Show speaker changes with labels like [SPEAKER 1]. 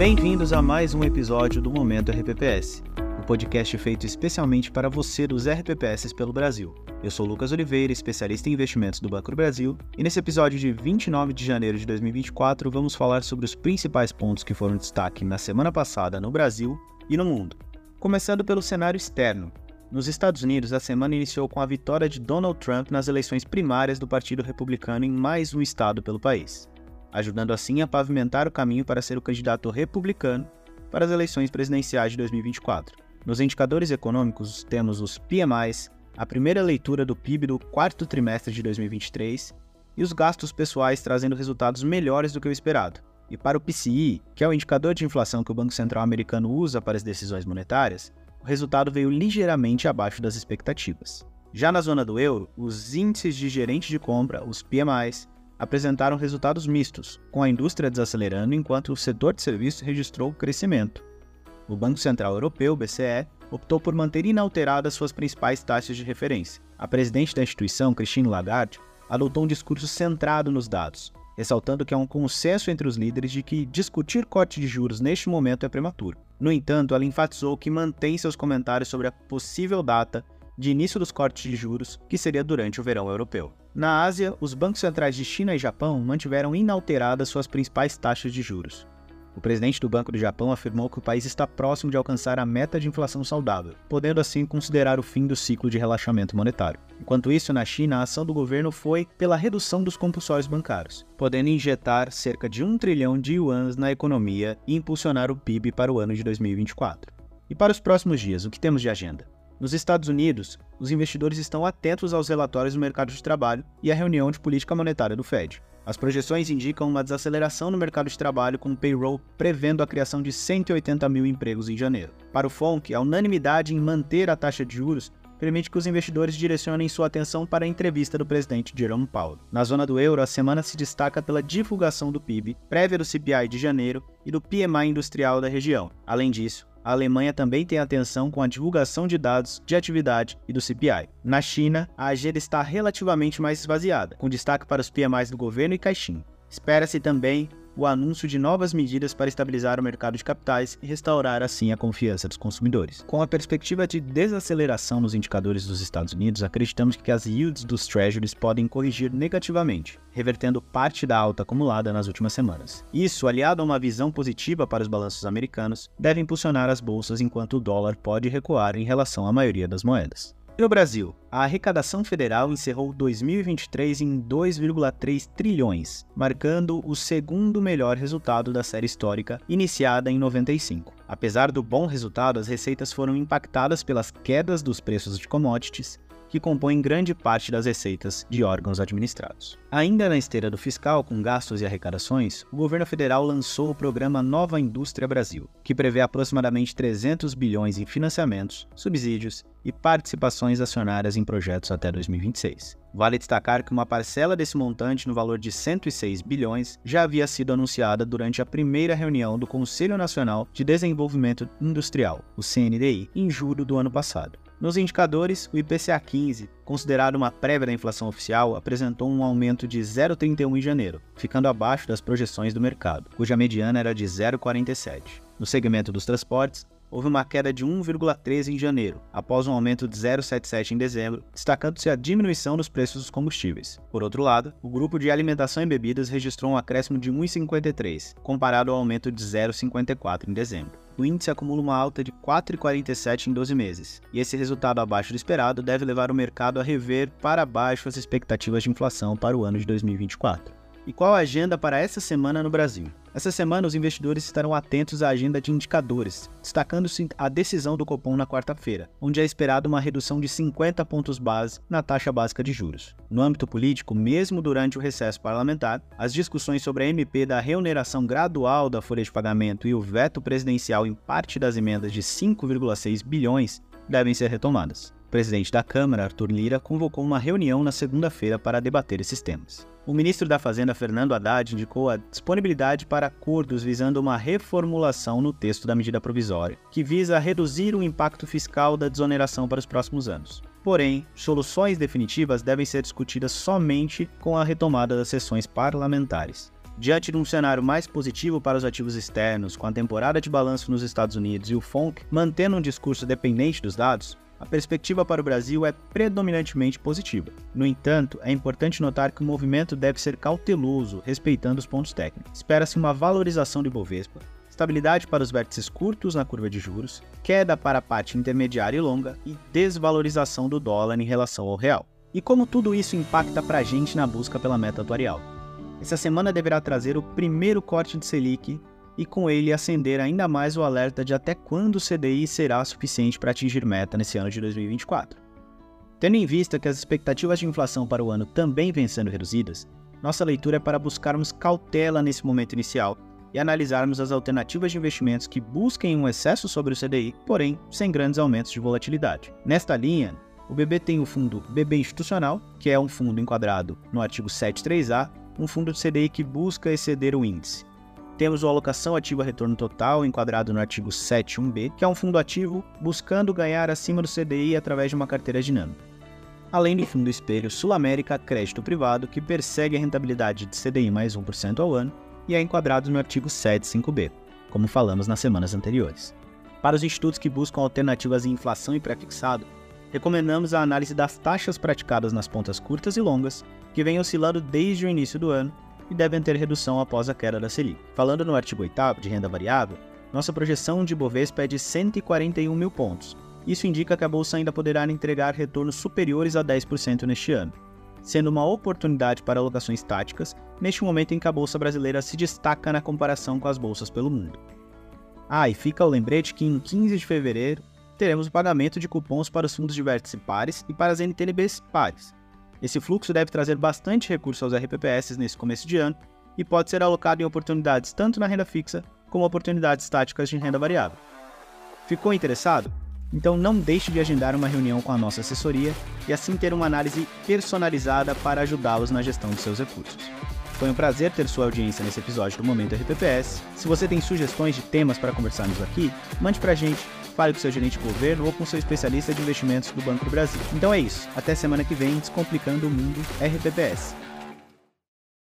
[SPEAKER 1] Bem-vindos a mais um episódio do Momento RPPS, o um podcast feito especialmente para você dos RPPS pelo Brasil. Eu sou Lucas Oliveira, especialista em investimentos do Banco do Brasil, e nesse episódio de 29 de janeiro de 2024 vamos falar sobre os principais pontos que foram destaque na semana passada no Brasil e no mundo. Começando pelo cenário externo. Nos Estados Unidos, a semana iniciou com a vitória de Donald Trump nas eleições primárias do Partido Republicano em mais um estado pelo país ajudando assim a pavimentar o caminho para ser o candidato republicano para as eleições presidenciais de 2024. Nos indicadores econômicos, temos os PMIs, a primeira leitura do PIB do quarto trimestre de 2023 e os gastos pessoais trazendo resultados melhores do que o esperado. E para o PCI, que é o indicador de inflação que o Banco Central americano usa para as decisões monetárias, o resultado veio ligeiramente abaixo das expectativas. Já na zona do euro, os índices de gerente de compra, os PMIs, apresentaram resultados mistos, com a indústria desacelerando enquanto o setor de serviços registrou crescimento. O Banco Central Europeu, BCE, optou por manter inalteradas suas principais taxas de referência. A presidente da instituição, Christine Lagarde, adotou um discurso centrado nos dados, ressaltando que há um consenso entre os líderes de que discutir corte de juros neste momento é prematuro. No entanto, ela enfatizou que mantém seus comentários sobre a possível data de início dos cortes de juros, que seria durante o verão europeu. Na Ásia, os bancos centrais de China e Japão mantiveram inalteradas suas principais taxas de juros. O presidente do Banco do Japão afirmou que o país está próximo de alcançar a meta de inflação saudável, podendo assim considerar o fim do ciclo de relaxamento monetário. Enquanto isso, na China, a ação do governo foi pela redução dos compulsórios bancários, podendo injetar cerca de um trilhão de yuans na economia e impulsionar o PIB para o ano de 2024. E para os próximos dias, o que temos de agenda? Nos Estados Unidos, os investidores estão atentos aos relatórios do mercado de trabalho e à reunião de política monetária do Fed. As projeções indicam uma desaceleração no mercado de trabalho, com o payroll prevendo a criação de 180 mil empregos em janeiro. Para o FONC, a unanimidade em manter a taxa de juros permite que os investidores direcionem sua atenção para a entrevista do presidente Jerome Powell. Na zona do euro, a semana se destaca pela divulgação do PIB, prévia do CPI de janeiro e do PMI industrial da região. Além disso, a Alemanha também tem atenção com a divulgação de dados de atividade e do CPI. Na China, a agenda está relativamente mais esvaziada, com destaque para os PMIs do governo e caixinha. Espera-se também o anúncio de novas medidas para estabilizar o mercado de capitais e restaurar assim a confiança dos consumidores. Com a perspectiva de desaceleração nos indicadores dos Estados Unidos, acreditamos que as yields dos treasuries podem corrigir negativamente, revertendo parte da alta acumulada nas últimas semanas. Isso, aliado a uma visão positiva para os balanços americanos, deve impulsionar as bolsas enquanto o dólar pode recuar em relação à maioria das moedas. No Brasil, a arrecadação federal encerrou 2023 em 2,3 trilhões, marcando o segundo melhor resultado da série histórica, iniciada em 95. Apesar do bom resultado, as receitas foram impactadas pelas quedas dos preços de commodities, que compõem grande parte das receitas de órgãos administrados. Ainda na esteira do fiscal, com gastos e arrecadações, o governo federal lançou o programa Nova Indústria Brasil, que prevê aproximadamente 300 bilhões em financiamentos, subsídios e participações acionárias em projetos até 2026. Vale destacar que uma parcela desse montante, no valor de 106 bilhões, já havia sido anunciada durante a primeira reunião do Conselho Nacional de Desenvolvimento Industrial, o CNDI, em julho do ano passado. Nos indicadores, o IPCA 15, considerado uma prévia da inflação oficial, apresentou um aumento de 0,31 em janeiro, ficando abaixo das projeções do mercado, cuja mediana era de 0,47. No segmento dos transportes, houve uma queda de 1,13 em janeiro, após um aumento de 0,77 em dezembro, destacando-se a diminuição dos preços dos combustíveis. Por outro lado, o grupo de alimentação e bebidas registrou um acréscimo de 1,53, comparado ao aumento de 0,54 em dezembro o índice acumula uma alta de 4,47 em 12 meses, e esse resultado abaixo do esperado deve levar o mercado a rever para baixo as expectativas de inflação para o ano de 2024. E qual a agenda para essa semana no Brasil? Essa semana, os investidores estarão atentos à agenda de indicadores, destacando-se a decisão do Copom na quarta-feira, onde é esperada uma redução de 50 pontos base na taxa básica de juros. No âmbito político, mesmo durante o recesso parlamentar, as discussões sobre a MP da reoneração gradual da folha de pagamento e o veto presidencial em parte das emendas de 5,6 bilhões devem ser retomadas. O presidente da Câmara, Arthur Lira, convocou uma reunião na segunda-feira para debater esses temas. O ministro da Fazenda, Fernando Haddad, indicou a disponibilidade para acordos visando uma reformulação no texto da medida provisória, que visa reduzir o impacto fiscal da desoneração para os próximos anos. Porém, soluções definitivas devem ser discutidas somente com a retomada das sessões parlamentares. Diante de um cenário mais positivo para os ativos externos, com a temporada de balanço nos Estados Unidos e o FONC mantendo um discurso dependente dos dados, a perspectiva para o Brasil é predominantemente positiva. No entanto, é importante notar que o movimento deve ser cauteloso, respeitando os pontos técnicos. Espera-se uma valorização do Ibovespa, estabilidade para os vértices curtos na curva de juros, queda para a parte intermediária e longa e desvalorização do dólar em relação ao real. E como tudo isso impacta para a gente na busca pela meta atuarial? Essa semana deverá trazer o primeiro corte de Selic e com ele acender ainda mais o alerta de até quando o CDI será suficiente para atingir meta nesse ano de 2024. Tendo em vista que as expectativas de inflação para o ano também vêm sendo reduzidas, nossa leitura é para buscarmos cautela nesse momento inicial e analisarmos as alternativas de investimentos que busquem um excesso sobre o CDI, porém sem grandes aumentos de volatilidade. Nesta linha, o BB tem o fundo BB Institucional, que é um fundo enquadrado no artigo 73A, um fundo de CDI que busca exceder o índice. Temos o alocação ativa retorno total, enquadrado no artigo 71B, que é um fundo ativo buscando ganhar acima do CDI através de uma carteira dinâmica. Além do fundo espelho Sul América Crédito Privado, que persegue a rentabilidade de CDI mais 1% ao ano e é enquadrado no artigo 75B, como falamos nas semanas anteriores. Para os institutos que buscam alternativas em inflação e pré-fixado, recomendamos a análise das taxas praticadas nas pontas curtas e longas, que vem oscilando desde o início do ano e devem ter redução após a queda da Selic. Falando no artigo 8 de renda variável, nossa projeção de Bovespa é de 141 mil pontos. Isso indica que a bolsa ainda poderá entregar retornos superiores a 10% neste ano, sendo uma oportunidade para alocações táticas neste momento em que a bolsa brasileira se destaca na comparação com as bolsas pelo mundo. Ah, e fica o lembrete que em 15 de fevereiro teremos o pagamento de cupons para os fundos de vértice pares e para as NTNBs pares, esse fluxo deve trazer bastante recurso aos RPPS nesse começo de ano e pode ser alocado em oportunidades tanto na renda fixa como oportunidades táticas de renda variável. Ficou interessado? Então não deixe de agendar uma reunião com a nossa assessoria e assim ter uma análise personalizada para ajudá-los na gestão de seus recursos. Foi um prazer ter sua audiência nesse episódio do Momento RPPS. Se você tem sugestões de temas para conversarmos aqui, mande pra gente fale com seu gerente de governo ou com seu especialista de investimentos do Banco do Brasil. Então é isso. Até semana que vem, descomplicando o mundo RPPS.